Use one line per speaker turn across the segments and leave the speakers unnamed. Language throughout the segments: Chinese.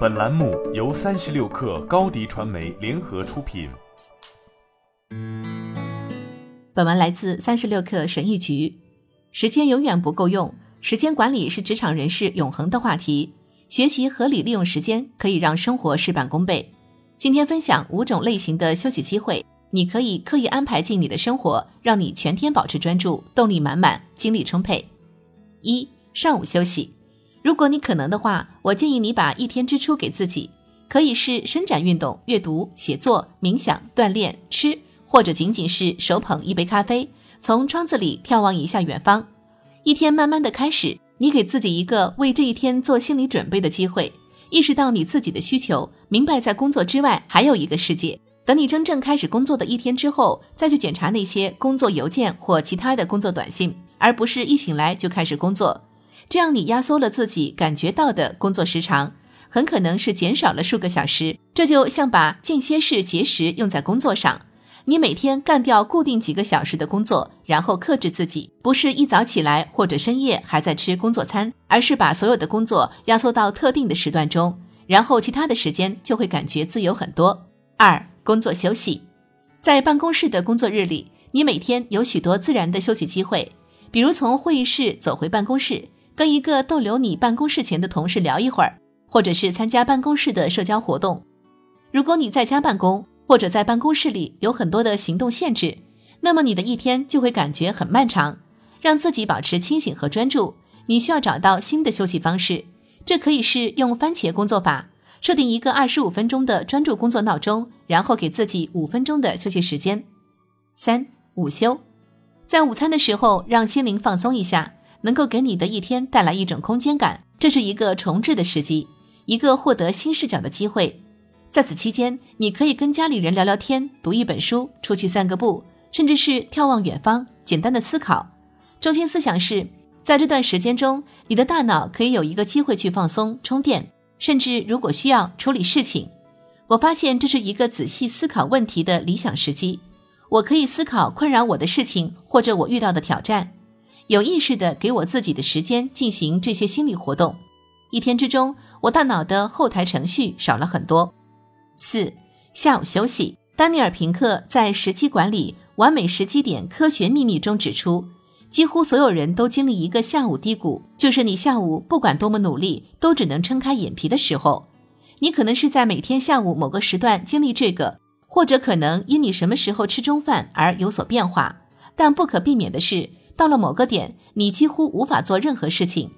本栏目由三十六氪高低传媒联合出品。
本文来自三十六氪神译局。时间永远不够用，时间管理是职场人士永恒的话题。学习合理利用时间，可以让生活事半功倍。今天分享五种类型的休息机会，你可以刻意安排进你的生活，让你全天保持专注，动力满满，精力充沛。一、上午休息。如果你可能的话，我建议你把一天支出给自己，可以是伸展运动、阅读、写作、冥想、锻炼、吃，或者仅仅是手捧一杯咖啡，从窗子里眺望一下远方。一天慢慢的开始，你给自己一个为这一天做心理准备的机会，意识到你自己的需求，明白在工作之外还有一个世界。等你真正开始工作的一天之后，再去检查那些工作邮件或其他的工作短信，而不是一醒来就开始工作。这样，你压缩了自己感觉到的工作时长，很可能是减少了数个小时。这就像把间歇式节食用在工作上，你每天干掉固定几个小时的工作，然后克制自己，不是一早起来或者深夜还在吃工作餐，而是把所有的工作压缩到特定的时段中，然后其他的时间就会感觉自由很多。二、工作休息，在办公室的工作日里，你每天有许多自然的休息机会，比如从会议室走回办公室。跟一个逗留你办公室前的同事聊一会儿，或者是参加办公室的社交活动。如果你在家办公，或者在办公室里有很多的行动限制，那么你的一天就会感觉很漫长。让自己保持清醒和专注，你需要找到新的休息方式。这可以是用番茄工作法，设定一个二十五分钟的专注工作闹钟，然后给自己五分钟的休息时间。三午休，在午餐的时候让心灵放松一下。能够给你的一天带来一种空间感，这是一个重置的时机，一个获得新视角的机会。在此期间，你可以跟家里人聊聊天，读一本书，出去散个步，甚至是眺望远方，简单的思考。中心思想是，在这段时间中，你的大脑可以有一个机会去放松、充电，甚至如果需要处理事情。我发现这是一个仔细思考问题的理想时机。我可以思考困扰我的事情，或者我遇到的挑战。有意识的给我自己的时间进行这些心理活动，一天之中，我大脑的后台程序少了很多。四下午休息，丹尼尔·平克在《时机管理：完美时机点科学秘密》中指出，几乎所有人都经历一个下午低谷，就是你下午不管多么努力，都只能撑开眼皮的时候。你可能是在每天下午某个时段经历这个，或者可能因你什么时候吃中饭而有所变化，但不可避免的是。到了某个点，你几乎无法做任何事情。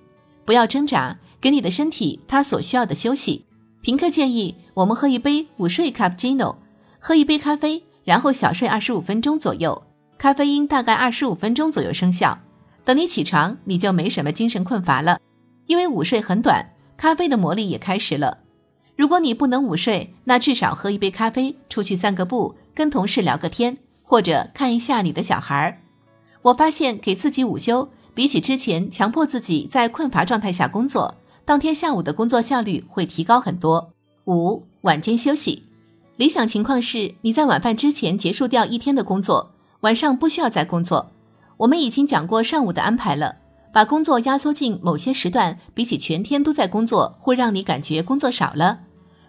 不要挣扎，给你的身体它所需要的休息。平克建议我们喝一杯午睡 cappuccino，喝一杯咖啡，然后小睡二十五分钟左右。咖啡因大概二十五分钟左右生效。等你起床，你就没什么精神困乏了，因为午睡很短，咖啡的魔力也开始了。如果你不能午睡，那至少喝一杯咖啡，出去散个步，跟同事聊个天，或者看一下你的小孩儿。我发现给自己午休，比起之前强迫自己在困乏状态下工作，当天下午的工作效率会提高很多。五晚间休息，理想情况是你在晚饭之前结束掉一天的工作，晚上不需要再工作。我们已经讲过上午的安排了，把工作压缩进某些时段，比起全天都在工作，会让你感觉工作少了。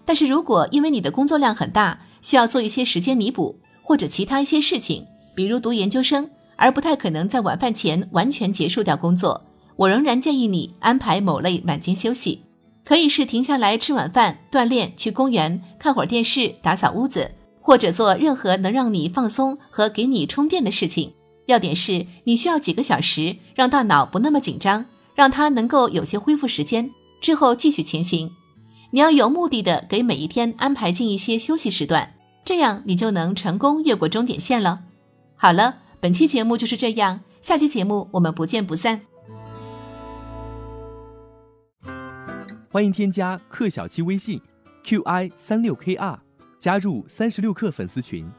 但是如果因为你的工作量很大，需要做一些时间弥补，或者其他一些事情，比如读研究生。而不太可能在晚饭前完全结束掉工作。我仍然建议你安排某类晚间休息，可以是停下来吃晚饭、锻炼、去公园看会儿电视、打扫屋子，或者做任何能让你放松和给你充电的事情。要点是你需要几个小时，让大脑不那么紧张，让它能够有些恢复时间，之后继续前行。你要有目的的给每一天安排进一些休息时段，这样你就能成功越过终点线了。好了。本期节目就是这样，下期节目我们不见不散。
欢迎添加克小七微信，qi 三六 kr，加入三十六氪粉丝群。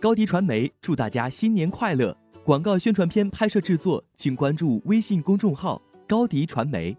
高迪传媒祝大家新年快乐！广告宣传片拍摄制作，请关注微信公众号高迪传媒。